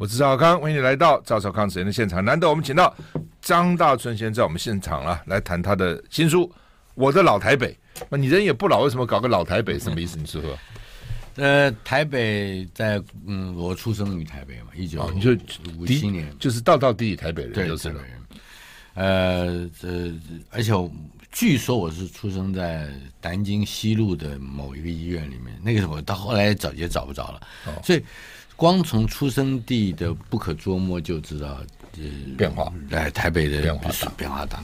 我是赵少康，欢迎你来到赵少康时间的现场。难得我们请到张大春先生在我们现场啊，来谈他的新书《我的老台北》。那你人也不老，为什么搞个老台北？什么意思？你说说。呃，台北在嗯，我出生于台北嘛，一九你就五七年，就是道道地地台北人，对，就是了。呃，这而且据说我是出生在南京西路的某一个医院里面，那个时候到后来找也找不着了，哦、所以。光从出生地的不可捉摸就知道，呃，变化。哎，台北的变化大，变化大。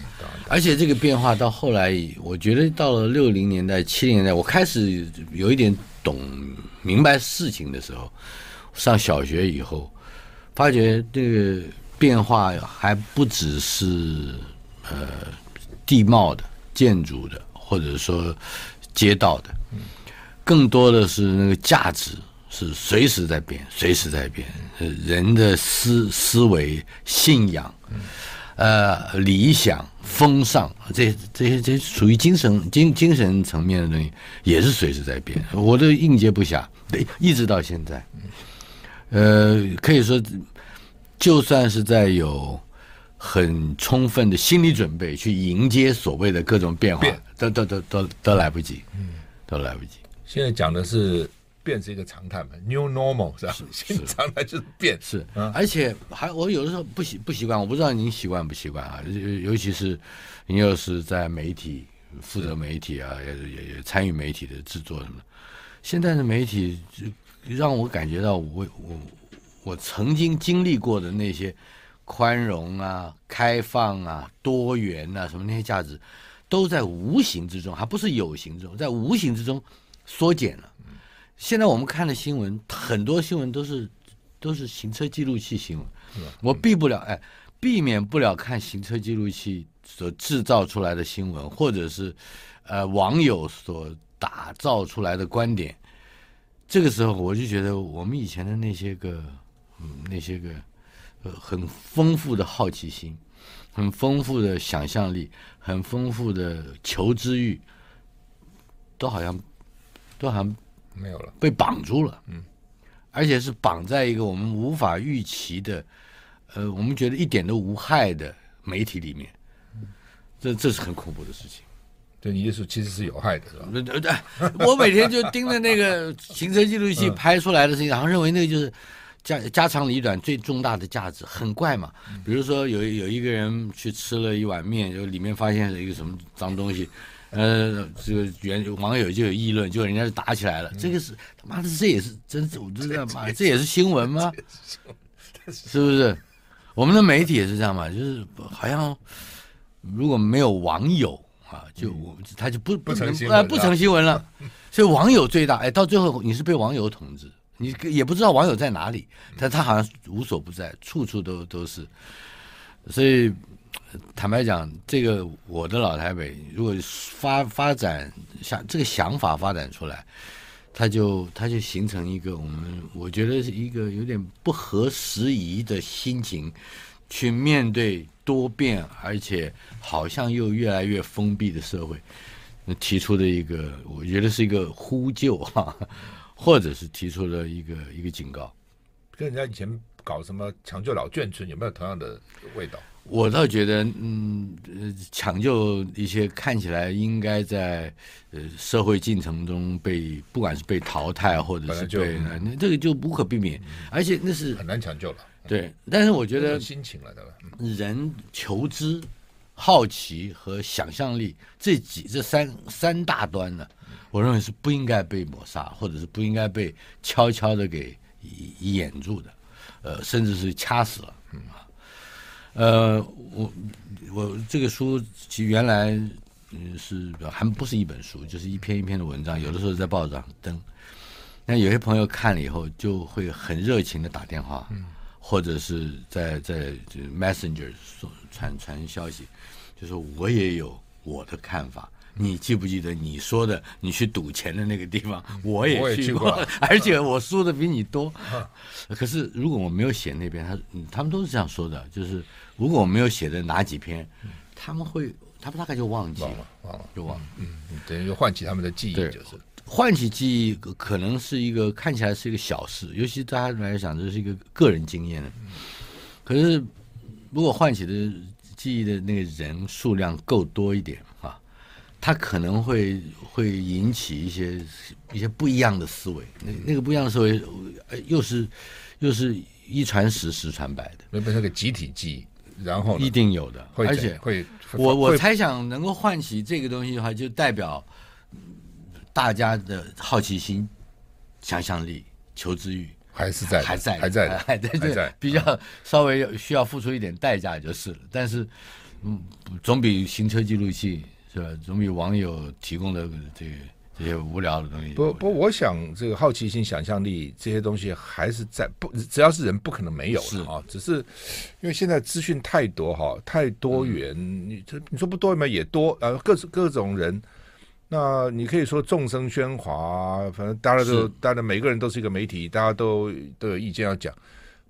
而且这个变化到后来，我觉得到了六零年代、七零年代，我开始有一点懂明白事情的时候，上小学以后，发觉这个变化还不只是呃地貌的、建筑的，或者说街道的，更多的是那个价值。是随时在变，随时在变。人的思思维、信仰、呃理想、风尚，这这些这些属于精神精精神层面的东西，也是随时在变。我都应接不暇，对，一直到现在。呃，可以说，就算是在有很充分的心理准备去迎接所谓的各种变化，变都都都都都来不及，嗯，都来不及。现在讲的是。变是一个常态嘛，New Normal 是吧？新 常态就是变，是，而且还我有的时候不习不习惯，我不知道您习惯不习惯啊？尤其是您又是在媒体负责媒体啊，也也也参与媒体的制作什么的。现在的媒体让我感觉到我，我我我曾经经历过的那些宽容啊、开放啊、多元啊什么那些价值，都在无形之中，还不是有形之中，在无形之中缩减了。现在我们看的新闻，很多新闻都是都是行车记录器新闻。我避不了，哎，避免不了看行车记录器所制造出来的新闻，或者是呃网友所打造出来的观点。这个时候，我就觉得我们以前的那些个，嗯，那些个呃很丰富的好奇心，很丰富的想象力，很丰富的求知欲，都好像都好像。没有了，被绑住了，嗯，而且是绑在一个我们无法预期的，呃，我们觉得一点都无害的媒体里面，这这是很恐怖的事情。对，你意思其实是有害的，是吧？对对对，我每天就盯着那个行车记录器拍出来的事情，然后认为那个就是家家长里短最重大的价值，很怪嘛。比如说有有一个人去吃了一碗面，就里面发现了一个什么脏东西。呃，这个原网友就有议论，就人家就打起来了。嗯、这个是他妈的，这也是真，我 就这样骂，这也是新闻吗？是不是？我们的媒体也是这样嘛？就是好像如果没有网友啊，就我他就不不成啊不成新闻了。所以网友最大，哎，到最后你是被网友统治，你也不知道网友在哪里，但他好像无所不在，处处都都是，所以。坦白讲，这个我的老台北，如果发发展想这个想法发展出来，它就它就形成一个我们我觉得是一个有点不合时宜的心情，去面对多变而且好像又越来越封闭的社会，提出的一个我觉得是一个呼救哈，或者是提出了一个一个警告，跟人家以前搞什么抢救老眷村有没有同样的味道？我倒觉得，嗯，抢救一些看起来应该在呃社会进程中被，不管是被淘汰或者是对，那、嗯、这个就无可避免，而且那是很难抢救了。对，但是我觉得心情了，对吧？人求知、好奇和想象力这几这三三大端呢，我认为是不应该被抹杀，或者是不应该被悄悄的给掩住的，呃，甚至是掐死了。嗯。呃，我我这个书其实原来嗯是还不是一本书，就是一篇一篇的文章，有的时候在报纸上登。那有些朋友看了以后，就会很热情的打电话，或者是在在 Messenger 传传消息，就说我也有我的看法。你记不记得你说的？你去赌钱的那个地方，我也去过，而且我输的比你多。可是如果我没有写那边，他他们都是这样说的，就是如果我没有写的哪几篇，他们会他们大概就忘记了，忘了，忘了，就忘了。嗯，等于就唤起他们的记忆，就是。唤起记忆可能是一个看起来是一个小事，尤其对他来讲，这是一个个人经验。可是，如果唤起的记忆的那个人数量够多一点啊，他可能会会引起一些一些不一样的思维。那那个不一样的思维，又是又是一传十，十传百的，那不是个集体记忆，然后一定有的，会而且会，我我猜想能够唤起这个东西的话，就代表。大家的好奇心、想象力、求知欲还是在，还在，还在，还在，还在，比较稍微需要付出一点代价就是了。但是，嗯，总比行车记录器是吧？总比网友提供的这个这些无聊的东西。不不，我想这个好奇心、想象力这些东西还是在，不只要是人，不可能没有的啊。只是因为现在资讯太多哈，太多元，嗯、你这你说不多吗？也多，呃，各各种人。那你可以说众生喧哗，反正大家都，大家每个人都是一个媒体，大家都都有意见要讲。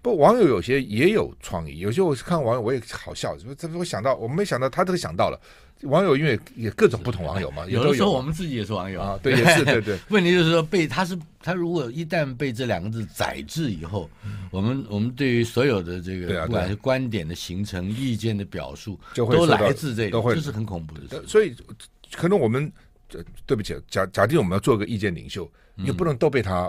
不，网友有些也有创意，有些我是看网友我也好笑，什么这我想到，我没想到他都想到了。网友因为也各种不同网友嘛，有，的时候我们自己也是网友啊，对，也是对对。问题就是说被他是他如果一旦被这两个字宰制以后，嗯、我们我们对于所有的这个对、啊、对不管是观点的形成、意见的表述，就会都来自这个，这是很恐怖的事。所以可能我们。这对不起，假假定我们要做个意见领袖，你又不能都被他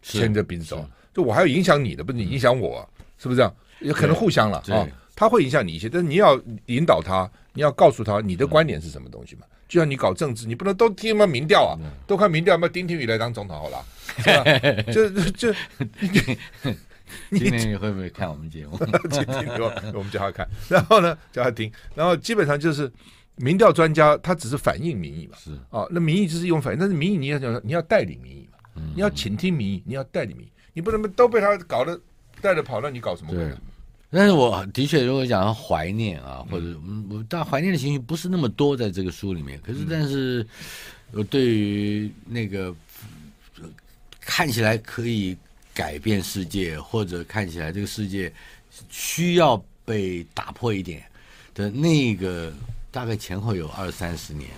牵着鼻子走。就我还要影响你的，不是你影响我，啊，是不是这样？也可能互相了啊。他会影响你一些，但是你要引导他，你要告诉他你的观点是什么东西嘛。就像你搞政治，你不能都听嘛民调啊，都看民调，那丁天宇来当总统好了，是吧？就 就 今天你会不会看我们节目？今天我们叫他看，然后呢叫他听，然后基本上就是。民调专家他只是反映民意嘛，是啊，那民意就是用反映，但是民意你要讲，你要代理民意嘛，嗯、你要倾听民意，你要代理民意，你不能都被他搞得带着跑，那你搞什么？对，但是我的确如果讲怀念啊，或者我但怀念的情绪不是那么多在这个书里面，可是但是我对于那个看起来可以改变世界，或者看起来这个世界需要被打破一点的那个。大概前后有二三十年，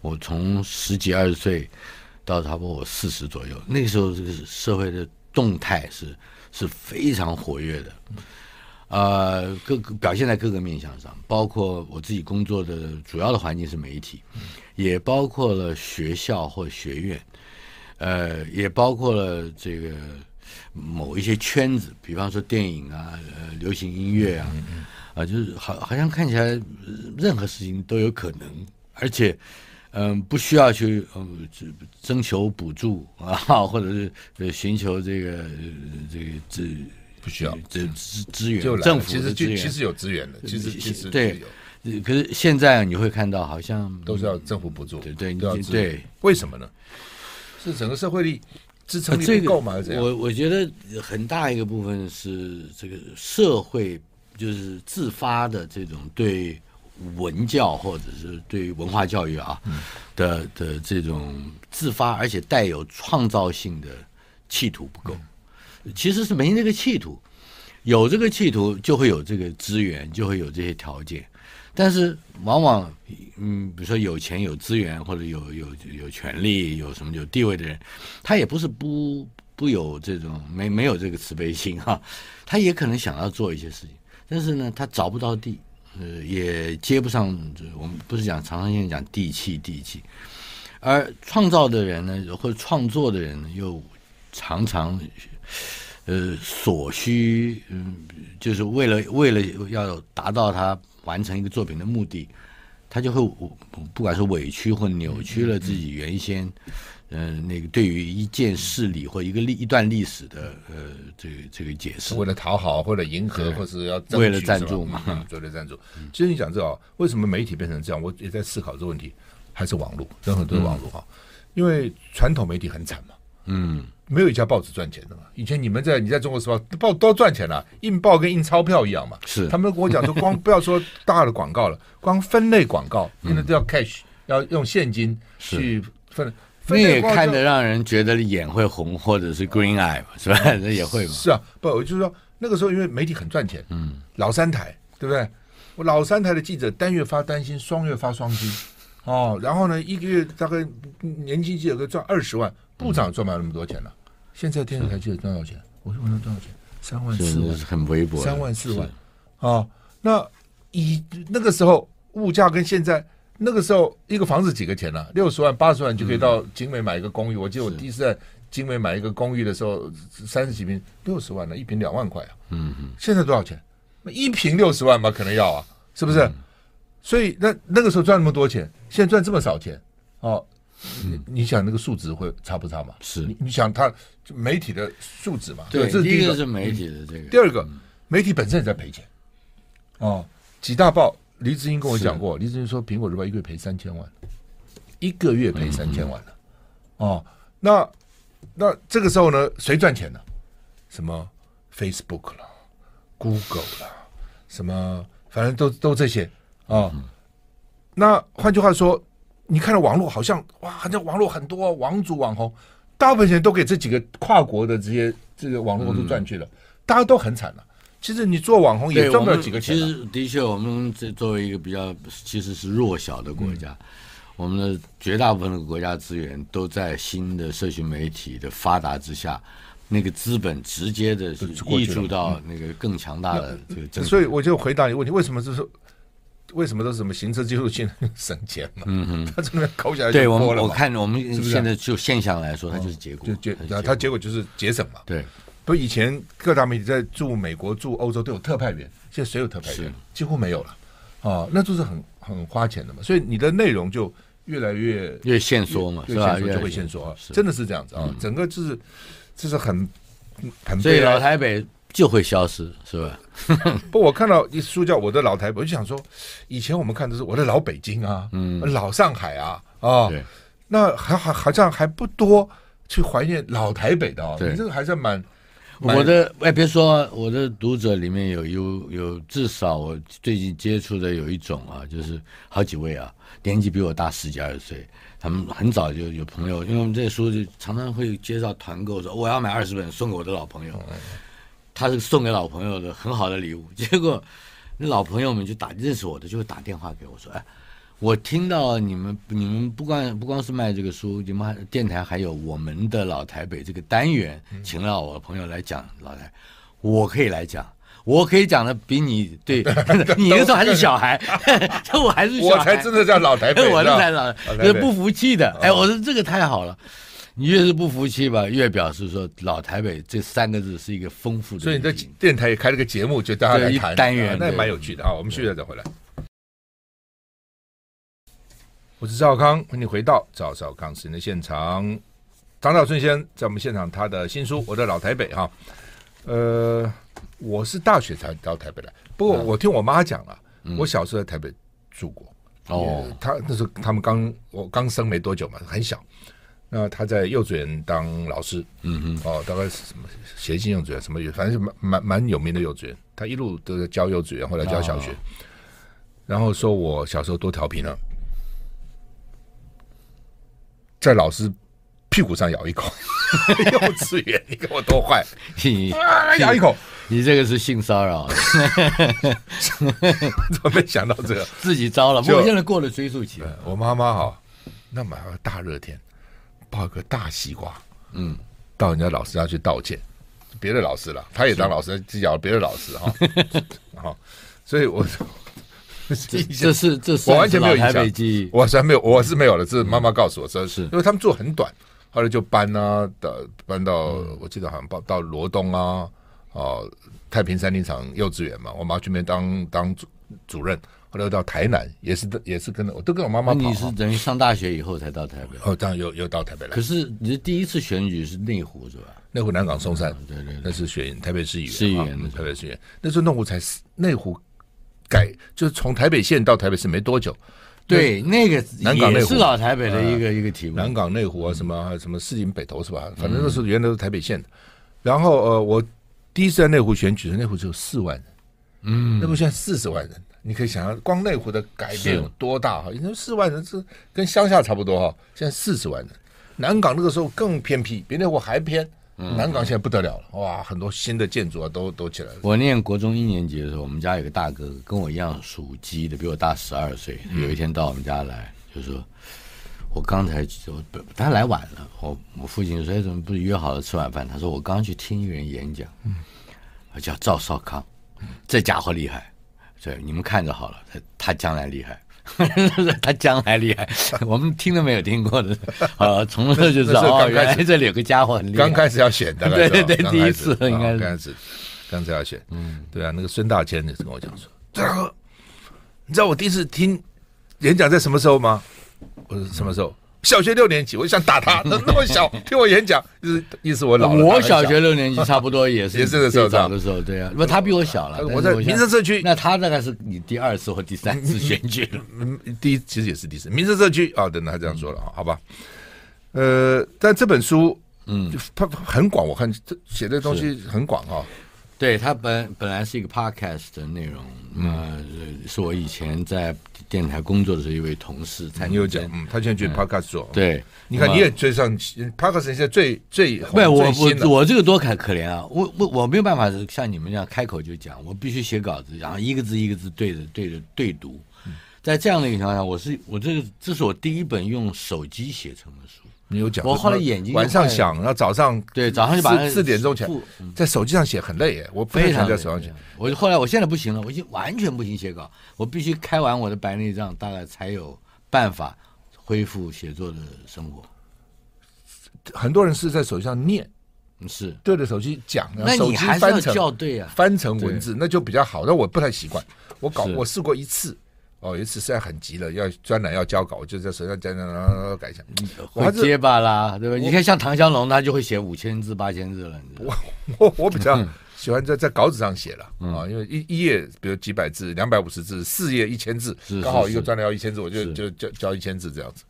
我从十几二十岁到差不多我四十左右，那个时候这个社会的动态是是非常活跃的，呃，各个表现在各个面向上，包括我自己工作的主要的环境是媒体，也包括了学校或学院，呃，也包括了这个某一些圈子，比方说电影啊，呃，流行音乐啊。啊，就是好，好像看起来任何事情都有可能，而且，嗯、呃，不需要去嗯征求补助啊，或者是呃寻求这个这个资不需要这资资源，政府其实就其实有资源的，其实其实对，可是现在你会看到好像都是要政府补助，对对都要，对，为什么呢？是整个社会力支撑力不够吗？还是怎样？我我觉得很大一个部分是这个社会。就是自发的这种对文教或者是对文化教育啊的的这种自发而且带有创造性的企图不够，其实是没那个企图，有这个企图就会有这个资源，就会有这些条件，但是往往嗯，比如说有钱有资源或者有有有权利有什么有地位的人，他也不是不不有这种没没有这个慈悲心哈，他也可能想要做一些事情。但是呢，他找不到地，呃，也接不上。我们不是讲常常现在讲地气地气，而创造的人呢，或者创作的人呢，又常常呃所需，嗯，就是为了为了要达到他完成一个作品的目的，他就会不管是委屈或扭曲了自己原先。呃，那个对于一件事理或一个历一段历史的呃这个这个解释，为了讨好，或者迎合，或是要为了赞助嘛，为了赞助。其实你讲这啊，为什么媒体变成这样？我也在思考这个问题。还是网络，任何都是网络哈、嗯，因为传统媒体很惨嘛，嗯，没有一家报纸赚钱的嘛。以前你们在你在中国时报报都赚钱了，印报跟印钞票一样嘛。是，他们跟我讲说，光不要说大的广告了，光分类广告现在都要 cash，、嗯、要用现金去分。那也看得让人觉得眼会红，或者是 green eye，是吧？那也会嘛。是啊，不，我就是说那个时候，因为媒体很赚钱，嗯，老三台，对不对？我老三台的记者单月发单薪，双月发双薪，哦，然后呢，一个月大概年轻记者可以赚二十万，部长赚不了那么多钱了。现在电视台记者赚多少钱？我说我能多少钱？三万四万，很微薄。三万四万啊！那以那个时候物价跟现在那个时候一个房子几个钱呢、啊？六十万、八十万就可以到景美买一个公寓。我记得我第一次在景美买一个公寓的时候，三十几平，六十万呢，一平两万块啊。嗯嗯。现在多少钱？那一平六十万吧，可能要啊，是不是？所以那那个时候赚那么多钱，现在赚这么少钱，哦，你你想那个数值会差不差嘛？是，你你想它媒体的数值嘛？对，这是第一个是媒体的这个。第二个，媒体本身也在赔钱。哦，几大报，黎智英跟我讲过，黎智英说苹果日报一个月赔三千万，一个月赔三千万了。哦，那那这个时候呢，谁赚钱呢？什么 Facebook 了，Google 了，什么反正都都这些。啊、哦，那换句话说，你看到网络好像哇，好像网络很多网主网红，大部分钱都给这几个跨国的这些这个网络公司赚去了，嗯、大家都很惨了。其实你做网红也赚不了几个钱。其实的确，我们这作为一个比较其实是弱小的国家，嗯、我们的绝大部分的国家资源都在新的社群媒体的发达之下，那个资本直接的是溢注到那个更强大的这个。所以我就回答你问题：为什么就是？为什么都是什么行车记录器省钱嘛？嗯嗯，他这边抠下来。对，我们我看我们现在就现象来说，它就是结果，就结，它结果就是节省嘛。对，不，以前各大媒体在驻美国、驻欧洲都有特派员，现在谁有特派员？几乎没有了。啊，那就是很很花钱的嘛。所以你的内容就越来越越限缩嘛，是吧？就会限缩啊，真的是这样子啊。整个就是就是很很。所以老台北。就会消失，是吧？不，我看到一书叫《我的老台北》，我就想说，以前我们看的是我的老北京啊，嗯，老上海啊，啊，那还还好像还不多去怀念老台北的哦。你这个还是，蛮我的哎，别说我的读者里面有有有至少我最近接触的有一种啊，就是好几位啊，年纪比我大十几二十岁，他们很早就有朋友，因为我们这书就常常会介绍团购，说我要买二十本送给我的老朋友。嗯他是送给老朋友的很好的礼物，结果那老朋友们就打认识我的就会打电话给我说：“哎，我听到你们你们不光不光是卖这个书，你们还电台还有我们的老台北这个单元，请了我的朋友来讲老台，我可以来讲，我可以讲的比你对，你那时候还是小孩，我还是小孩，我才真的叫老台北，我才老，是不服气的。哎，我说这个太好了。”你越是不服气吧，越表示说老台北这三个字是一个丰富的。所以你在电台也开了个节目，就大家来谈单元，那也蛮有趣的啊。我们续着再回来。我是赵康，欢迎回到赵少康时间的现场。张兆春先生在我们现场，他的新书《我的老台北》哈。呃，我是大学才到台北来，不过我听我妈讲了，我小时候在台北住过。哦，他那时候他们刚我刚生没多久嘛，很小。那他在幼稚园当老师，嗯哼，哦，大概是什么协进幼稚园，什么反正蛮蛮蛮有名的幼稚园。他一路都在教幼稚园，后来教小学。哦、然后说我小时候多调皮呢，在老师屁股上咬一口。幼稚园，你给我多坏，你、啊、咬一口，你这个是性骚扰。怎么没想到这个？自己招了。不过现在过了追溯期。我妈妈哈，那么大热天。抱个大西瓜，嗯，到人家老师家去道歉，别的老师了，他也当老师，去咬别的老师哈，好，所以我 这是这是我完全没有印象，我是没有，我是没有了，这是妈妈告诉我这是，因为他们住很短，后来就搬啊，的搬到我记得好像到到罗东啊，哦，太平山林场幼稚园嘛，我妈去那边当当主主任。后来到台南，也是也是跟着我都跟我妈妈跑。你是等于上大学以后才到台北？哦，当然又又到台北来。可是你的第一次选举是内湖是吧？内湖南港松山，对对，那是选台北市议员。市议员，台北市议员。那时候内湖才内湖改，就是从台北县到台北市没多久。对，那个南港内湖是老台北的一个一个题目。南港内湖啊，什么什么市井北投是吧？反正那时候原来都是台北县的。然后呃，我第一次在内湖选举，内湖只有四万人，嗯，内湖现在四十万人。你可以想象，光内湖的改变有多大哈？以前四万人是跟乡下差不多哈，现在四十万人。南港那个时候更偏僻，比内湖还偏。南港现在不得了了，哇，很多新的建筑啊都都起来了。我念国中一年级的时候，我们家有个大哥哥跟我一样属鸡的，比我大十二岁。有一天到我们家来，就说。我刚才我他来晚了，我我父亲说：“哎，怎么不是约好了吃晚饭？”他说：“我刚去听一个人演讲，嗯，叫赵少康，这家伙厉害，对，你们看着好了，他他将来厉害，他将来厉害，我们听都没有听过的，啊，从这就知道哦，原来这里有个家伙很厉害。刚开始要选的，对对对，第一次应该是刚开始，刚才要选，嗯，对啊，那个孙大千也是跟我讲说，大哥，你知道我第一次听演讲在什么时候吗？”我说什么时候？小学六年级，我就想打他，那 那么小，听我演讲，就是意思我老了。我小学六年级差不多也是 也是的时候，早的时候，对啊，不，他比我小了。我在民生社区，那他大概是你第二次或第三次选举了。嗯，第一其实也是第四。民生社区啊，等等，他这样说了啊，好吧。呃，但这本书，嗯，它很广，我看这写的东西很广啊。对，它本本来是一个 podcast 的内容，呃，是我以前在电台工作的时候一位同事才有讲，嗯，他现在去 podcast 做，对，你看你也追上 podcast 现在最最不，我我我这个多可可怜啊，我我我没有办法像你们这样开口就讲，我必须写稿子，然后一个字一个字对着对着对读，在这样的一个情况下，我是我这个这是我第一本用手机写成的书。你有讲，我后来眼睛晚上想，然后早上对早上就把四点钟起来，在手机上写很累耶，我非常在手上写。我后来我现在不行了，我已经完全不行写稿，我必须开完我的白内障，大概才有办法恢复写作的生活。很多人是在手机上念，是对着手机讲，那你还是要校对啊，翻成文字那就比较好。但我不太习惯，我搞我试过一次。哦，有一次实在很急了，要专栏要交稿，就在手上讲讲讲改一下。我结巴啦，对吧？你看像唐湘龙，他就会写五千字、八千字了。我我我比较喜欢在在稿纸上写了啊，因为一一页比如几百字、两百五十字，四页一千字，刚好一个专栏要一千字，我就就交交一千字这样子。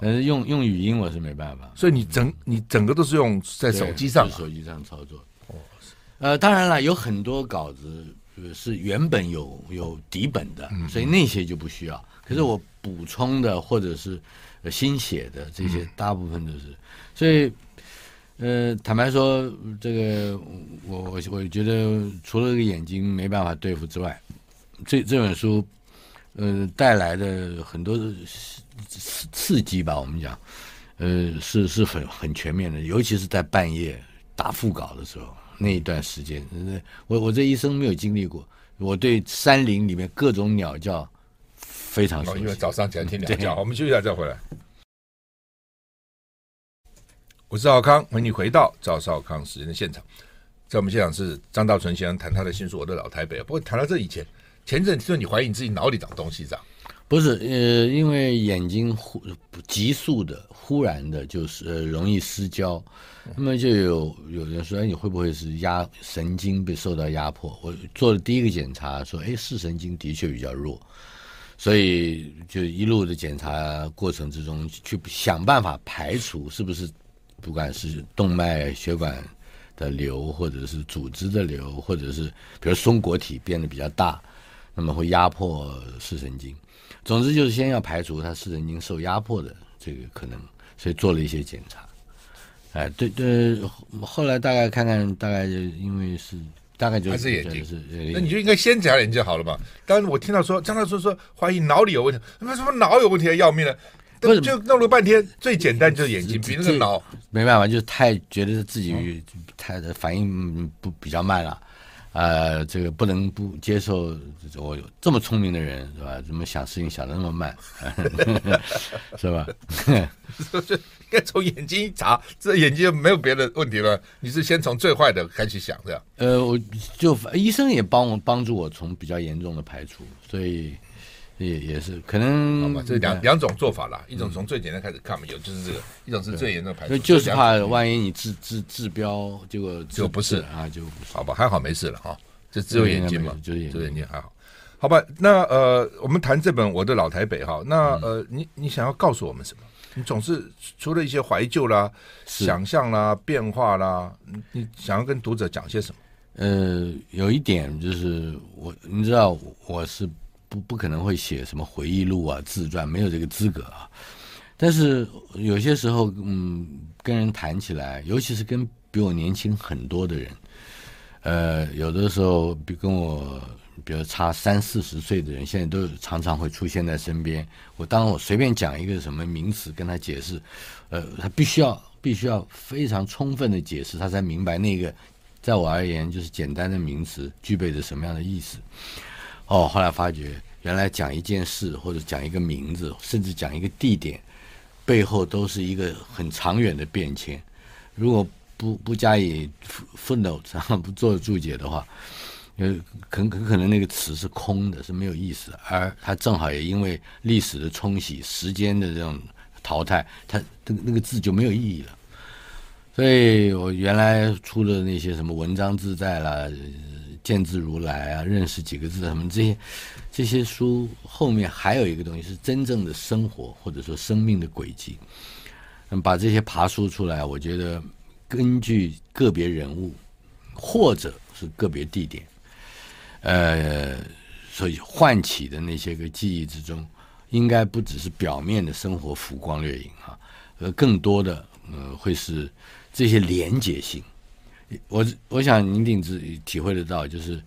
嗯，用用语音我是没办法，所以你整你整个都是用在手机上，手机上操作。哦，呃，当然了，有很多稿子。是原本有有底本的，所以那些就不需要。可是我补充的或者是新写的这些，大部分都是。所以，呃，坦白说，这个我我我觉得除了这个眼睛没办法对付之外，这这本书，呃，带来的很多刺刺激吧，我们讲，呃，是是很很全面的，尤其是在半夜打副稿的时候。那一段时间，我我这一生没有经历过。我对山林里面各种鸟叫非常熟悉，因为早上起来听鸟叫。我们休息一下再回来。我是赵康，欢迎你回到赵少康时间的现场。在我们现场是张大春先生谈他的新书《我的老台北》。不过谈到这以前，前阵听说你怀疑你自己脑里长东西，这样？不是，呃，因为眼睛忽急速的、忽然的，就是呃容易失焦。那么就有有人说，哎，你会不会是压神经被受到压迫？我做了第一个检查，说，哎，视神经的确比较弱，所以就一路的检查过程之中，去想办法排除是不是，不管是动脉血管的瘤，或者是组织的瘤，或者是比如松果体变得比较大，那么会压迫视神经。总之就是先要排除他是神经受压迫的这个可能，所以做了一些检查。哎，对对，后来大概看看，大概就因为是大概就还是眼睛，是那你就应该先检查眼睛好了嘛。但是我听到说张大叔说怀疑脑里有问题，他说什么脑有问题要命呢，不就弄了半天，最简单就是眼睛，比那个脑没办法，就是太觉得自己太的反应不比较慢了。呃，这个不能不接受，我有这么聪明的人是吧？怎么想事情想的那么慢，是吧？应该从眼睛一查，这眼睛就没有别的问题了。你是先从最坏的开始想，这样？呃，我就医生也帮我帮助我从比较严重的排除，所以。也也是可能，好吧，这两两种做法啦，一种从最简单开始看嘛，有就是这个，一种是最严重排除，就是怕万一你治治治标，结果就不是啊，就不是，好吧，还好没事了哈，这只有眼睛嘛，只有眼睛还好，好吧，那呃，我们谈这本《我的老台北》哈，那呃，你你想要告诉我们什么？你总是除了一些怀旧啦、想象啦、变化啦，你想要跟读者讲些什么？呃，有一点就是我，你知道我是。不不可能会写什么回忆录啊、自传，没有这个资格啊。但是有些时候，嗯，跟人谈起来，尤其是跟比我年轻很多的人，呃，有的时候比跟我比如差三四十岁的人，现在都常常会出现在身边。我当我随便讲一个什么名词跟他解释，呃，他必须要必须要非常充分的解释，他才明白那个在我而言就是简单的名词具备着什么样的意思。哦，后来发觉原来讲一件事或者讲一个名字，甚至讲一个地点，背后都是一个很长远的变迁。如果不不加以 footnote，然后不做注解的话。呃，很很可能那个词是空的，是没有意思，而它正好也因为历史的冲洗、时间的这种淘汰，它那个那个字就没有意义了。所以我原来出的那些什么文章自在啦、见字如来啊、认识几个字什么这些这些书后面还有一个东西是真正的生活或者说生命的轨迹。嗯，把这些爬书出来，我觉得根据个别人物或者是个别地点。呃，所以唤起的那些个记忆之中，应该不只是表面的生活浮光掠影哈，而，更多的呃会是这些连结性。我我想您一定体体会得到，就是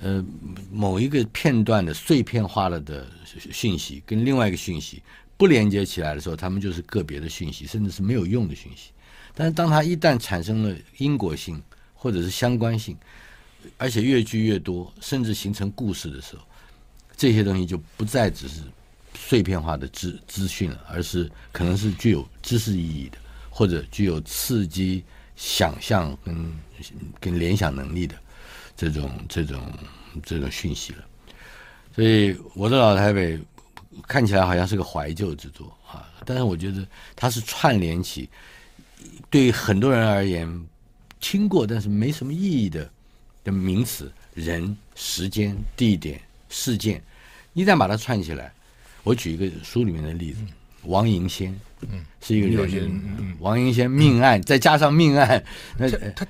呃某一个片段的碎片化了的讯息跟另外一个讯息不连接起来的时候，他们就是个别的讯息，甚至是没有用的讯息。但是当它一旦产生了因果性或者是相关性，而且越聚越多，甚至形成故事的时候，这些东西就不再只是碎片化的资资讯了，而是可能是具有知识意义的，或者具有刺激想象跟跟联想能力的这种这种这种讯息了。所以我的老台北看起来好像是个怀旧之作啊，但是我觉得它是串联起对很多人而言听过但是没什么意义的。的名词、人、时间、地点、事件，一旦把它串起来，我举一个书里面的例子，王迎先，嗯，是一个人，嗯嗯、王英先命案，嗯、再加上命案，那他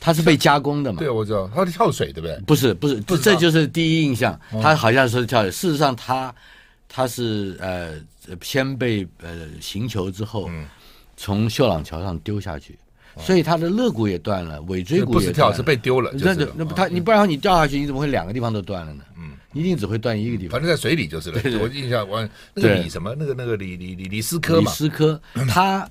他是被加工的嘛？对，我知道，他是跳水，对不对？不是，不是，不，这就是第一印象，嗯、他好像是跳水。事实上他，他他是呃，先被呃行球之后，嗯、从秀朗桥上丢下去。所以他的肋骨也断了，尾椎骨也断了。不是跳，是被丢了。那就那不他你不然你掉下去，你怎么会两个地方都断了呢？嗯，一定只会断一个地方。反正在水里就是了。我印象王那个李什么那个那个李李李李斯科嘛。李斯科，他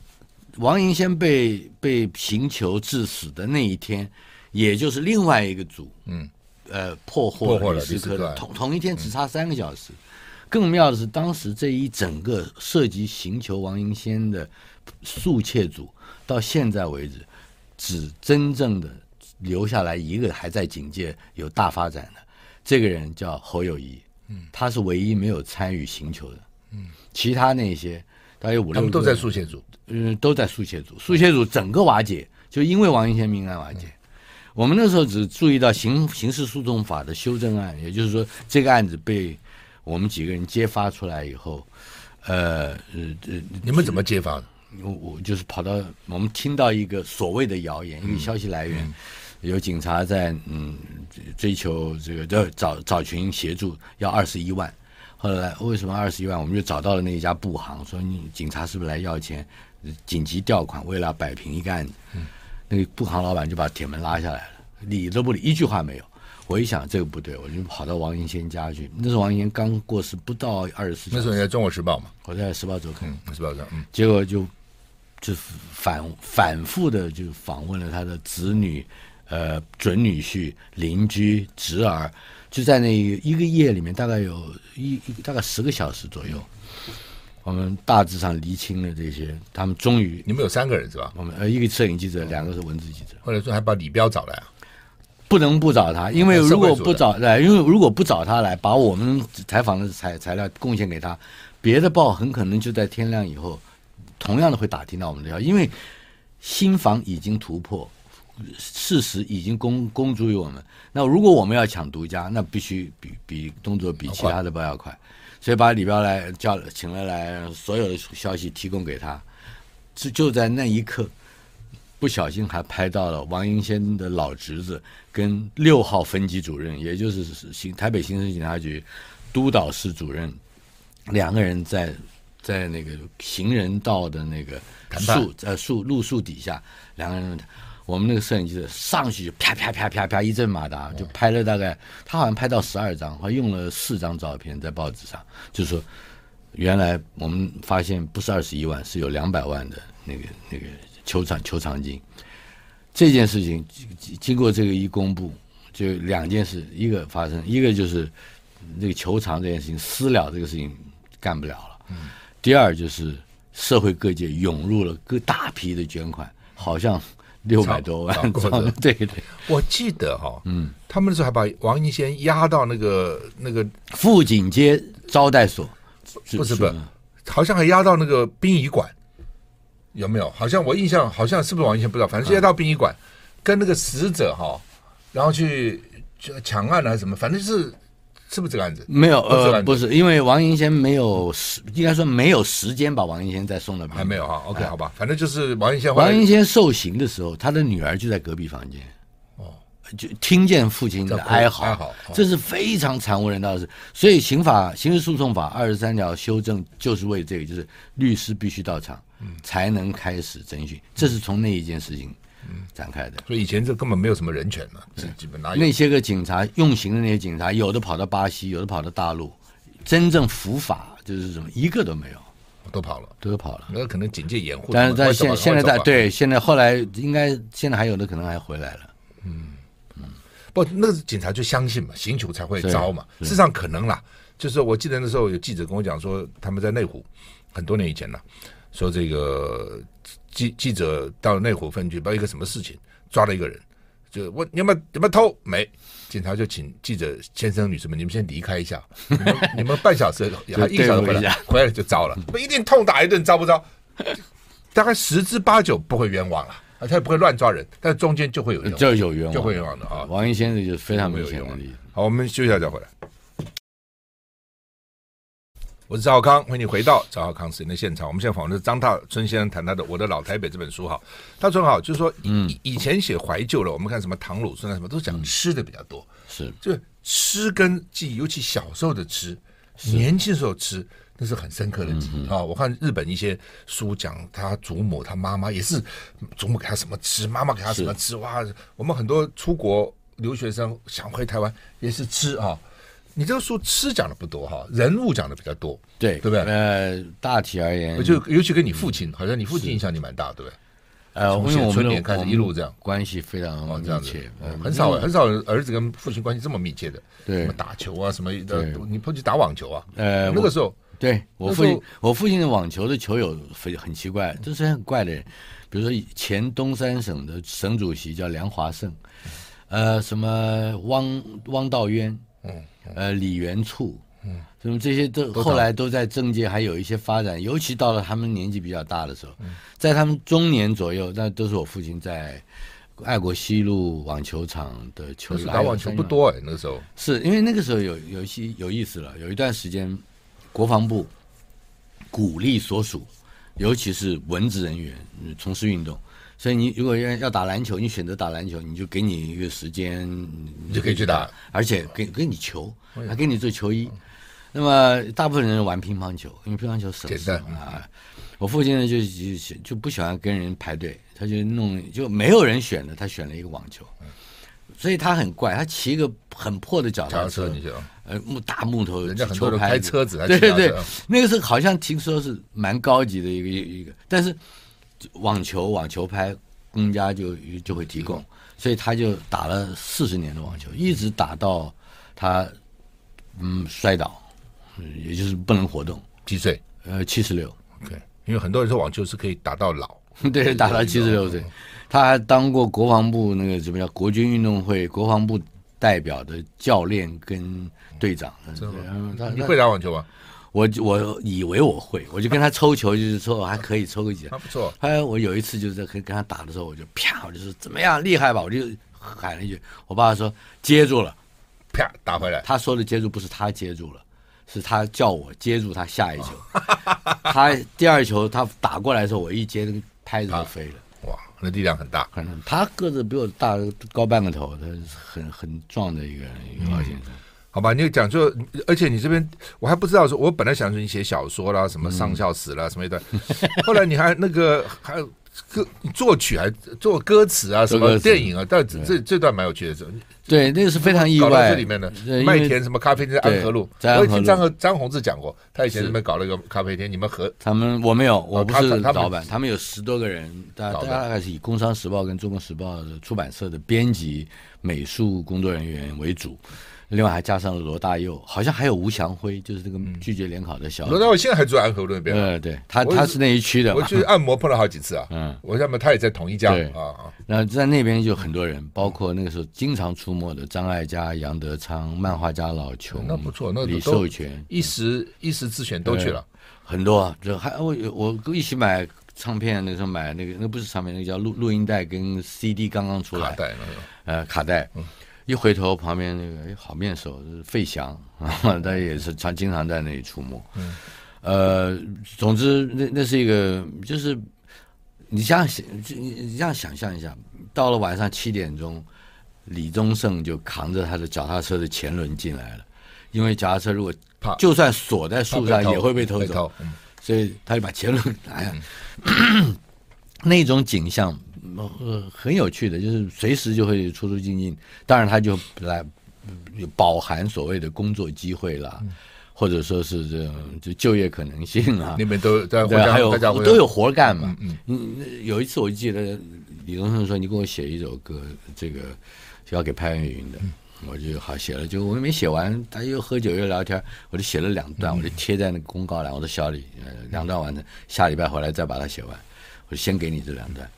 王银先被被刑求致死的那一天，也就是另外一个组，嗯，呃，破获李斯科的同同一天，只差三个小时。更妙的是，当时这一整个涉及刑求王银仙的速窃组。到现在为止，只真正的留下来一个还在警界有大发展的，这个人叫侯友谊，嗯，他是唯一没有参与刑求的，嗯，其他那些大概五六，他们都在速写组，嗯，都在速写组，速写组整个瓦解，就因为王迎先命案瓦解。嗯、我们那时候只注意到刑刑事诉讼法的修正案，也就是说这个案子被我们几个人揭发出来以后，呃呃呃，你们怎么揭发的？我我就是跑到我们听到一个所谓的谣言，一个消息来源，嗯嗯、有警察在嗯追求这个，要找找群协助，要二十一万。后来为什么二十一万？我们就找到了那一家布行，说你警察是不是来要钱？紧急调款，为了摆平一个案子。嗯、那个布行老板就把铁门拉下来了，理都不理，一句话没有。我一想这个不对，我就跑到王迎先家去。那时候王迎先刚过世不到二十四。那时候你在《中国时报》嘛？我在《时报周刊》嗯，《时报》上，嗯，结果就。就反反复的就访问了他的子女、呃准女婿、邻居、侄儿，就在那一个夜里面，大概有一一大概十个小时左右，我们大致上厘清了这些。他们终于，你们有三个人是吧？我们呃一个摄影记者，两个是文字记者。后来说还把李彪找来啊？不能不找他，因为如果不找来，因为如果不找他来，把我们采访的材材料贡献给他，别的报很可能就在天亮以后。同样的会打听到我们的消息，因为新房已经突破，事实已经公公诸于我们。那如果我们要抢独家，那必须比比动作比其他的报要快，所以把李彪来叫请了来，所有的消息提供给他。就就在那一刻，不小心还拍到了王英先的老侄子跟六号分局主任，也就是新台北刑事警察局督导室主任两个人在。在那个行人道的那个树呃树路树底下，两个人，我们那个摄影记者上去就啪啪啪啪啪一阵马达，就拍了大概他好像拍到十二张，还用了四张照片在报纸上，就是说原来我们发现不是二十一万，是有两百万的那个那个球场球场金。这件事情经经过这个一公布，就两件事，一个发生，一个就是那个球场这件事情私了，这个事情干不了了。嗯。第二就是社会各界涌入了各大批的捐款，好像。六百多万，对对，我记得哈，嗯，他们那时候还把王银先押到那个那个富锦街招待所，不是不是，好像还押到那个殡仪馆，有没有？好像我印象好像是不是王银先不知道，反正是押到殡仪馆，跟那个死者哈，然后去抢案还是什么，反正是。是不是这个案子？没有，呃，不是，因为王银仙没有时，应该说没有时间把王银仙再送到。还没有哈，OK，好吧，反正就是王银仙。王银仙受刑的时候，他的女儿就在隔壁房间，哦，就听见父亲的哀嚎，哀嚎，这是非常惨无人道的事。所以刑法刑事诉讼法二十三条修正就是为这个，就是律师必须到场，嗯，才能开始侦讯。这是从那一件事情。嗯，展开的，所以以前这根本没有什么人权嘛，这基本哪有那些个警察用刑的那些警察，有的跑到巴西，有的跑到大陆，真正伏法就是什么一个都没有，都跑了，都跑了。那可能警戒掩护，但是在现现在在对现在后来应该现在还有的可能还回来了。嗯嗯，不，那个警察就相信嘛，刑求才会招嘛。事实上可能啦，就是我记得那时候有记者跟我讲说，他们在内湖很多年以前了，说这个。记记者到内湖分局，不知道一个什么事情，抓了一个人，就问你有没有有没有偷？没，警察就请记者先生女士们，你们先离开一下，你们你们半小时 还一个小时回来，回来就糟了，不一定痛打一顿，遭不遭？大概十之八九不会冤枉了，他也不会乱抓人，但中间就会有就有冤枉，就会冤枉的啊。王英先生就是非常没有冤枉的。好，我们休息一下再回来。我是赵浩康，欢迎你回到赵浩康时间的现场。我们现在访问的是张大春先生，谈他的《我的老台北》这本书。哈，大春好，就是说，嗯，以前写怀旧了，我们看什么唐鲁孙啊，什么都讲吃的比较多。是，就吃跟记忆，尤其小时候的吃，年轻时候吃，那是很深刻的记忆啊。我看日本一些书讲他祖母、他妈妈也是，祖母给他什么吃，妈妈给他什么吃。哇，我们很多出国留学生想回台湾也是吃啊。你这个书吃讲的不多哈，人物讲的比较多，对对不对？呃，大体而言，就尤其跟你父亲，好像你父亲影响你蛮大，对不对？呃，从写春联开始一路这样，关系非常密切，很少很少儿子跟父亲关系这么密切的，对，什么打球啊什么的，你不去打网球啊？呃，那个时候，对我父亲，我父亲的网球的球友非很奇怪，这是很怪的人，比如说前东三省的省主席叫梁华胜，呃，什么汪汪道渊，嗯。呃，李元簇，嗯，什么这些都后来都在政界还有一些发展，尤其到了他们年纪比较大的时候，在他们中年左右，那都是我父亲在爱国西路网球场的球打网球不多哎，那个时候是因为那个时候有有一些有意思了，有一段时间，国防部鼓励所属，尤其是文职人员从事运动。所以你如果要要打篮球，你选择打篮球，你就给你一个时间，你就可以去打，而且给给你球，还给你做球衣。那么大部分人玩乒乓球，因为乒乓球省事啊。我父亲呢就就就不喜欢跟人排队，他就弄就没有人选的，他选了一个网球。所以他很怪，他骑一个很破的脚踏车，呃木大木头，人家很多人开车子，对对对，那个是好像听说是蛮高级的一个一个，但是。网球网球拍，公家就就会提供，所以他就打了四十年的网球，一直打到他嗯摔倒，也就是不能活动。几岁？呃，七十六。OK，因为很多人说网球是可以打到老，对，打到七十六岁。他还当过国防部那个什么叫国军运动会国防部代表的教练跟队长。你会打网球吗？我我以为我会，我就跟他抽球，就是说还可以抽个几下。不错。后来我有一次就是在跟跟他打的时候，我就啪，我就说怎么样厉害吧，我就喊了一句。我爸爸说接住了，啪打回来。他说的接住不是他接住了，是他叫我接住他下一球。他第二球他打过来的时候，我一接那个拍子就飞了。哇，那力量很大。可能他个子比我大高半个头，他是很很壮的一个一个老先生。好吧，你讲就，而且你这边我还不知道说，我本来想说你写小说啦，什么上校死了、嗯、什么一段，后来你还那个还歌作曲还做歌词啊，什么电影啊，但这这段蛮有趣的。对，那个是非常意外。这里面的麦田什么咖啡店在安和路，我听张和张宏志讲过，他以前那边搞了一个咖啡店，你们和他们我没有，我不是老板，他们有十多个人，大大概是以《工商时报》跟《中国时报》的出版社的编辑、美术工作人员为主。另外还加上了罗大佑，好像还有吴祥辉，就是这个拒绝联考的小罗大佑，现在还住安和路那边。对对，他他是那一区的。我去按摩碰了好几次啊。嗯，我要么他也在同一家啊。那在那边就很多人，包括那个时候经常出没的张艾嘉、杨德昌、漫画家老琼。那不错，那李寿全一时一时之选都去了。很多，就还我我一起买唱片，那时候买那个那不是唱片，那个叫录录音带跟 CD 刚刚出来。卡带那个。呃，卡带。一回头，旁边那个哎，好面熟，是费翔，他也是常经常在那里出没。嗯，呃，总之，那那是一个，就是你这样想，你你这样想象一下，到了晚上七点钟，李宗盛就扛着他的脚踏车的前轮进来了，因为脚踏车如果怕就算锁在树上也会被偷走，嗯、所以他就把前轮拿下。嗯、那种景象。呃，很有趣的，就是随时就会出出进进，当然他就来饱含所谓的工作机会啦，嗯、或者说是这种就就业可能性啊，那边都在对，还有都有活干嘛。嗯，嗯，有一次我记得李宗盛说：“你给我写一首歌，这个要给潘越云的。嗯”我就好写了，就我没写完，他又喝酒又聊天，我就写了两段，嗯、我就贴在那个公告栏，我说小李，两段完成，下礼拜回来再把它写完，我就先给你这两段。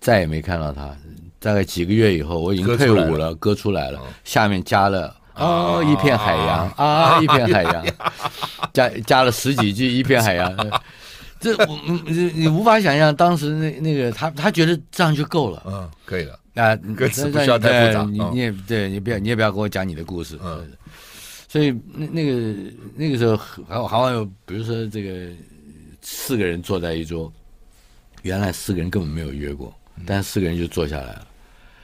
再也没看到他。大概几个月以后，我已经退伍了，歌出来了，下面加了啊一片海洋啊一片海洋，加加了十几句一片海洋。这我你你无法想象，当时那那个他他觉得这样就够了，嗯，可以了啊，歌词不需要太复杂，你你也对你不要你也不要跟我讲你的故事，嗯，所以那那个那个时候还好像有，比如说这个四个人坐在一桌。原来四个人根本没有约过，但是四个人就坐下来了。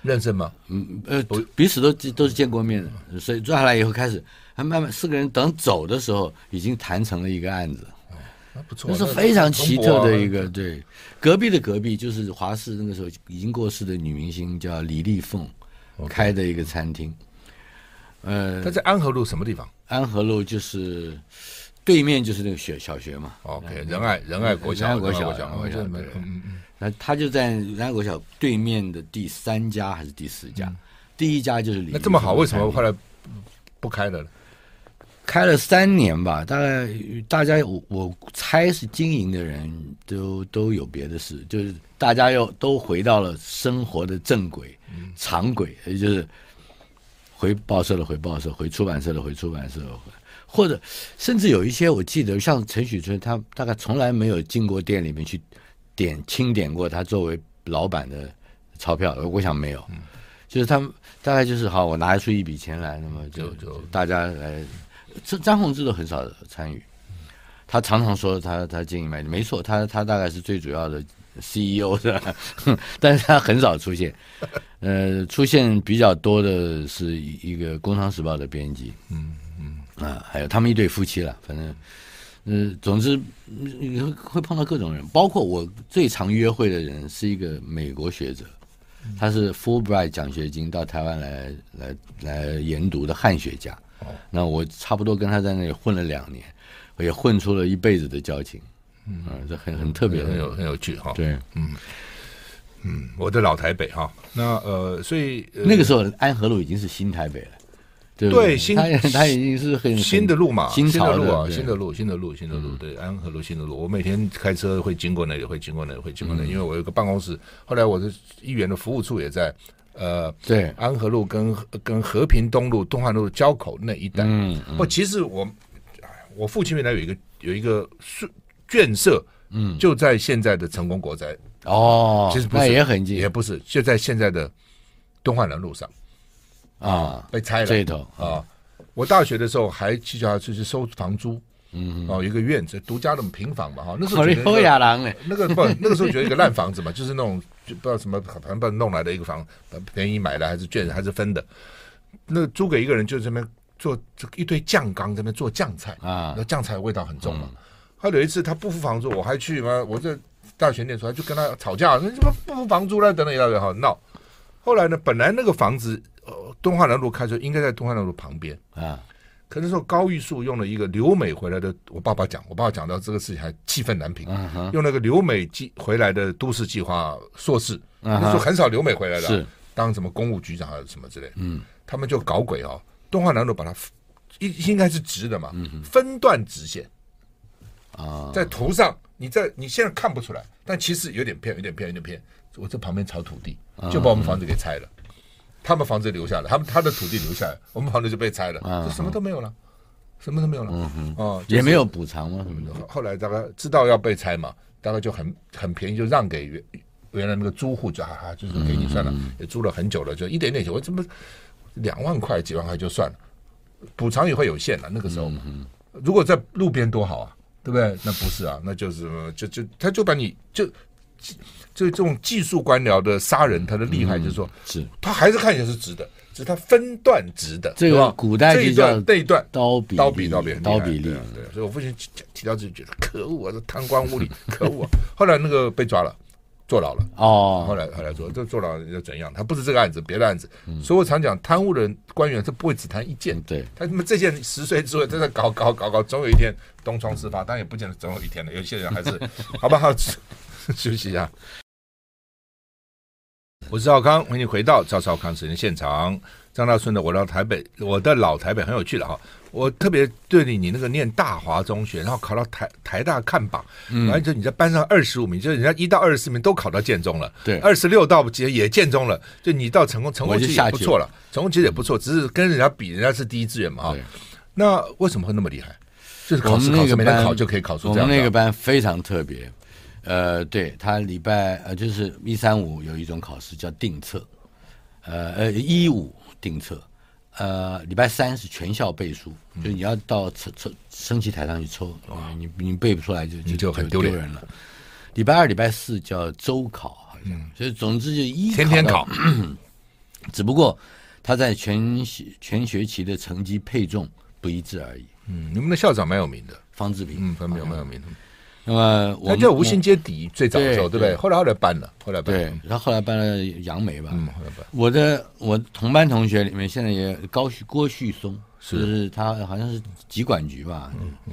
认识吗？嗯呃，彼此都都是见过面的，所以坐下来以后开始，还慢慢四个人等走的时候，已经谈成了一个案子。哦，不错，那是非常奇特的一个对。隔壁的隔壁就是华视那个时候已经过世的女明星叫李丽凤开的一个餐厅。呃，他在安和路什么地方？安和路就是。对面就是那个学小学嘛，OK，仁爱仁爱国小，仁爱国小，嗯嗯嗯，那他就在仁爱国小对面的第三家还是第四家？第一家就是李。那这么好，为什么后来不开了呢？开了三年吧，大概大家我我猜是经营的人都都有别的事，就是大家又都回到了生活的正轨、常轨，也就是回报社的回报社，回出版社的回出版社。或者甚至有一些，我记得像陈许春，他大概从来没有进过店里面去点清点过他作为老板的钞票，我想没有，嗯、就是他们大概就是好，我拿出一笔钱来，那么就就大家来，这张宏志都很少参与，他常常说他他经营卖没错，他他大概是最主要的 CEO 是吧？但是他很少出现，呃，出现比较多的是一个《工商时报》的编辑，嗯。啊，还有他们一对夫妻了，反正，嗯，总之你会会碰到各种人，包括我最常约会的人是一个美国学者，他是 Fulbright 奖学金到台湾来来来研读的汉学家。哦，那我差不多跟他在那里混了两年，我也混出了一辈子的交情。嗯，这很很特别，很有很有趣哈。对，嗯嗯，我的老台北哈，那呃，所以那个时候安和路已经是新台北了。对，新他他已经是很新的路嘛，新的路啊，新的路，新的路，新的路，对，安和路新的路。我每天开车会经过那里，会经过那里，会经过那里，因为我有个办公室。后来我的议员的服务处也在呃，对，安和路跟跟和平东路、东汉路交口那一带。嗯，不，其实我我父亲原来有一个有一个眷舍，嗯，就在现在的成功国宅。哦，其实不是，也很近，也不是，就在现在的东汉南路上。啊，被拆了这头啊！我大学的时候还去叫他出去收房租，嗯，哦，一个院子独家的平房嘛，哈，那时候觉得那个 不，那个时候觉得一个烂房子嘛，就是那种就不知道什么反正弄来的一个房，便宜买的还是卷还是分的，那租给一个人就这边做这一堆酱缸，这边做酱菜啊，那酱菜味道很重嘛。后来有一次他不付房租，我还去嘛，我在大学念书，就跟他吵架，那怎么不付房租了？等等一大堆哈闹。后来呢，本来那个房子，呃，敦化南路开车应该在敦化南路旁边。啊。可那时候高玉树用了一个留美回来的，我爸爸讲，我爸爸讲到这个事情还气愤难平，用那个留美计回来的都市计划硕士，那时候很少留美回来的，是。当什么公务局长还是什么之类，嗯，他们就搞鬼哦，东华南路把它应应该是直的嘛，分段直线。啊，在图上你在你现在看不出来，但其实有点偏，有点偏，有点偏。我这旁边炒土地，就把我们房子给拆了。他们房子留下来，他们他的土地留下来，我们房子就被拆了，就什么都没有了，什么都没有了。哦，也没有补偿吗？什么的。后来大概知道要被拆嘛，大概就很很便宜，就让给原原来那个租户，就哈哈，就是给你算了，也租了很久了，就一点点钱。我怎么两万块几万块就算了，补偿也会有限的。那个时候嘛，如果在路边多好啊，对不对？那不是啊，那就是就就他就把你就。就这种技术官僚的杀人，他的厉害就是说，是他还是看起来是直的，只是他分段直的。这个古代这一段这一段刀笔刀笔刀笔刀笔利。对，所以我父亲提到这就觉得可恶啊，这贪官污吏，可恶啊。后来那个被抓了，坐牢了。哦，后来后来说这坐牢又怎样？他不是这个案子，别的案子。所以我常讲，贪污的人官员是不会只贪一件。对，他们这件十岁之后正在搞搞搞搞，总有一天东窗事发，但也不见得总有一天的。有些人还是 好吧，好。休息一下。我是赵康，欢迎回到赵少康时间现场。张大顺的我到台北，我的老台北很有趣的哈。我特别对你，你那个念大华中学，然后考到台台大看榜，完之后你在班上二十五名，就是人家一到二十四名都考到建中了，对，二十六到也也建中了，就你到成功成功其实也不错了，成功其实也不错，只是跟人家比，人家是第一志愿嘛哈。那为什么会那么厉害？就是考试考试没得考就可以考出这样。我们那个班非常特别。呃，对他礼拜呃，就是一三五有一种考试叫定测，呃呃一五定测，呃礼拜三是全校背书，嗯、就你要到抽抽升旗台上去抽，你你背不出来就就就很丢人了。礼拜二、礼拜四叫周考，好像，嗯、所以总之就一天天考，只不过他在全学全学期的成绩配重不一致而已。嗯，你们的校长蛮有名的，方志平，嗯，方明蛮有名的。那么我他叫吴兴街底最早的时候，对不对？后来后来搬了，后来搬了。对，他后来搬了杨梅吧。嗯，后来搬。我的我同班同学里面，现在也高旭郭旭松，是他好像是疾管局吧。嗯嗯。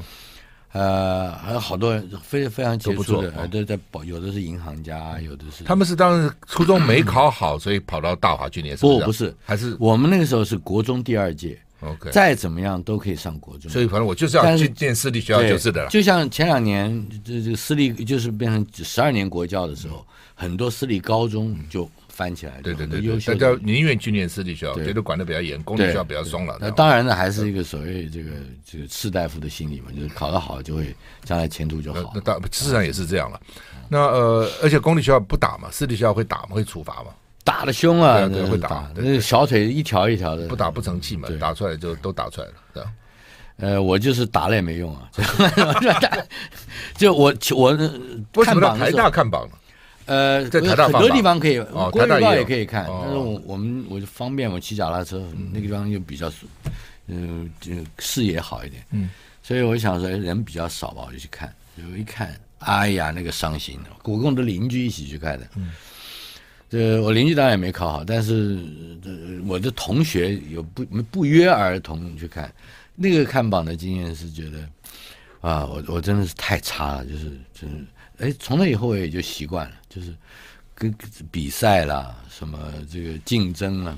呃，还有好多人非非常杰出的，都在保，有的是银行家，有的是。他们是当时初中没考好，所以跑到大华去念。不，不是，还是我们那个时候是国中第二届。OK，再怎么样都可以上国中，所以反正我就是要去建私立学校就是的。就像前两年这这个私立就是变成十二年国教的时候，很多私立高中就翻起来了。对对对，大家宁愿去念私立学校，觉得管的比较严，公立学校比较松了。那当然呢，还是一个所谓这个这个士大夫的心理嘛，就是考得好就会将来前途就好。那当事实上也是这样了。那呃，而且公立学校不打嘛，私立学校会打嘛，会处罚嘛。打的凶啊！对，会打，那小腿一条一条的。不打不成器嘛，打出来就都打出来了。对，呃，我就是打了也没用啊。就我我看榜台大看榜呃，在台大很多地方可以，国语报也可以看。但是我我们我就方便我骑脚踏车，那个地方就比较嗯，就视野好一点。嗯，所以我想说人比较少吧，我就去看。就一看，哎呀，那个伤心的，我跟我的邻居一起去看的。嗯。这我邻居当然也没考好，但是这我的同学有不不约而同去看，那个看榜的经验是觉得啊，我我真的是太差了，就是就是哎，从那以后我也就习惯了，就是跟比赛啦，什么这个竞争啊，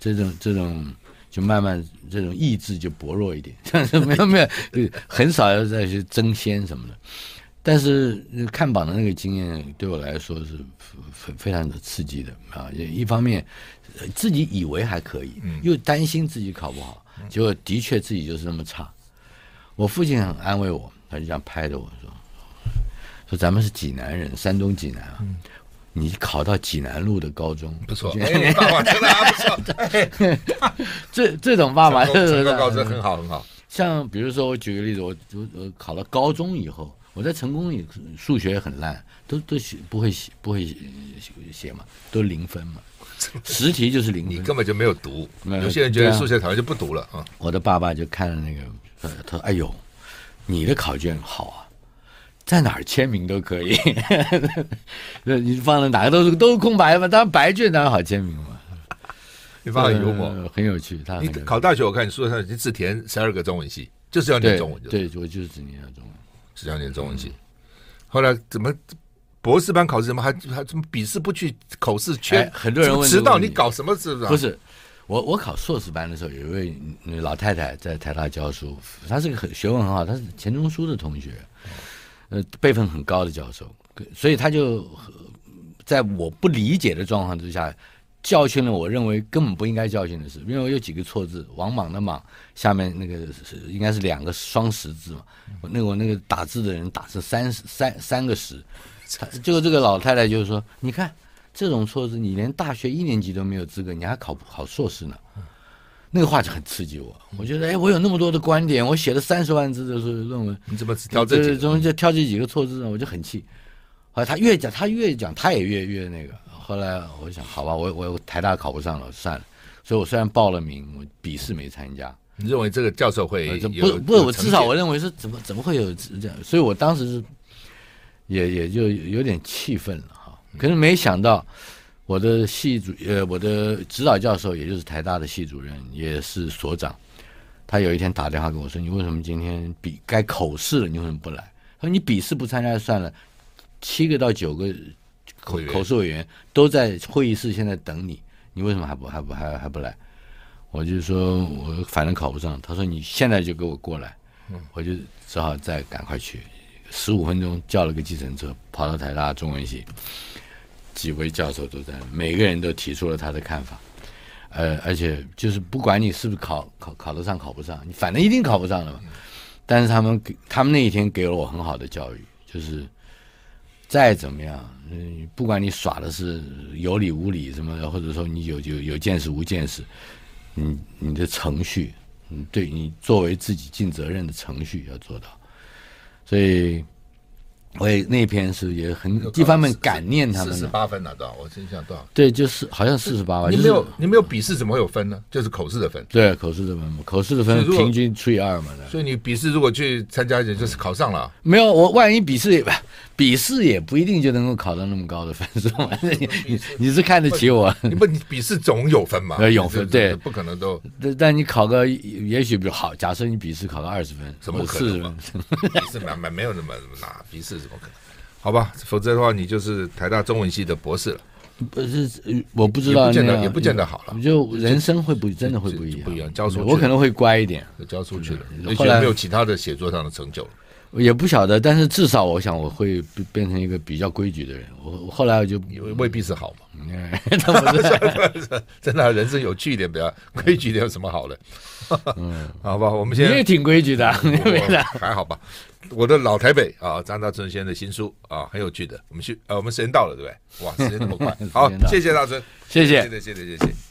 这种这种就慢慢这种意志就薄弱一点，但 是没有没有，很少要再去争先什么的。但是看榜的那个经验对我来说是非非常的刺激的啊！一方面自己以为还可以，又担心自己考不好，结果的确自己就是那么差。我父亲很安慰我，他就这样拍着我说：“说咱们是济南人，山东济南啊，你考到济南路的高中不错，爸爸真的不错。这这种爸爸，这个高中很好很好。像比如说，我举个例子，我我考了高中以后。”我在成功也数学也很烂，都都写不会写不会写嘛，都零分嘛，十题就是零分。你根本就没有读，有些人觉得数学讨厌就不读了啊。我的爸爸就看了那个，呃他说：“哎呦，你的考卷好啊，在哪儿签名都可以。那 你放在哪个都是都是空白嘛，当然白卷当然好签名嘛。你爸很幽默，很有趣。他你考大学，我看你书上已经只填十二个中文系，就是要念中文。对，我就是只念中文，只要念中文系。后来怎么博士班考试怎么还还怎么笔试不去口试圈？很多人问迟到，你搞什么事？不是我，我考硕士班的时候，有一位老太太在台大教书，她是个很学问很好，她是钱钟书的同学，呃，辈分很高的教授，所以她就在我不理解的状况之下。教训了我认为根本不应该教训的事，因为我有几个错字，王莽的莽下面那个是应该是两个双十字嘛，那个我那个打字的人打成三三三个十，结果这个老太太就是说，你看这种错字，你连大学一年级都没有资格，你还考考硕士呢？那个话就很刺激我，我觉得哎，我有那么多的观点，我写了三十万字的论文，你怎么只挑这几个？中间就挑这几个错字呢？我就很气。后来他越讲，他越讲，他也越越那个。后来我想，好吧，我我台大考不上了，算了。所以我虽然报了名，我笔试没参加。你认为这个教授会有？不不，我至少我认为是怎么怎么会有这样？所以我当时是也也就有点气愤了哈。可是没想到我的系主呃我的指导教授，也就是台大的系主任，也是所长，他有一天打电话跟我说：“你为什么今天笔该口试了？你为什么不来？”他说：“你笔试不参加算了，七个到九个。”口口述委员都在会议室，现在等你，你为什么还不还不还还不来？我就说我反正考不上。他说你现在就给我过来，我就只好再赶快去。十五分钟叫了个计程车，跑到台大中文系，几位教授都在，每个人都提出了他的看法。呃，而且就是不管你是不是考考考得上考不上，你反正一定考不上了嘛。但是他们给他们那一天给了我很好的教育，就是。再怎么样，嗯，不管你耍的是有理无理什么的，或者说你有有有见识无见识，你你的程序，嗯，对你作为自己尽责任的程序要做到，所以。我也那篇是也很一方面感念他们。四十八分拿到，我真想多少？对，就是好像四十八吧。你没有你没有笔试怎么会有分呢？就是口试的分。对，口试的分，口试的分平均除以二嘛。所以你笔试如果去参加一点，就是考上了。没有，我万一笔试也笔试也不一定就能够考到那么高的分数嘛。你你你是看得起我？你不，你笔试总有分嘛？有分，对，不可能都。但但你考个也许比较好，假设你笔试考个二十分，怎么可能？笔试没没没有那么那么难，笔试怎么可能？好吧，否则的话，你就是台大中文系的博士了。不是，我不知道，也不见得，也不见得好了。就人生会不真的会不一样，不一样。教书，我可能会乖一点，教出去了。后来没有其他的写作上的成就，也不晓得。但是至少我想我会变成一个比较规矩的人。我后来我就未必是好嘛。真的，人生有趣一点比较规矩一点有什么好的？嗯，好吧，我们现在你也挺规矩的，还好吧。我的老台北啊，张大春先生的新书啊，很有趣的。我们去，呃，我们时间到了，对不对？哇，时间那么快，好，谢谢大春，谢谢，谢谢，谢谢，谢谢。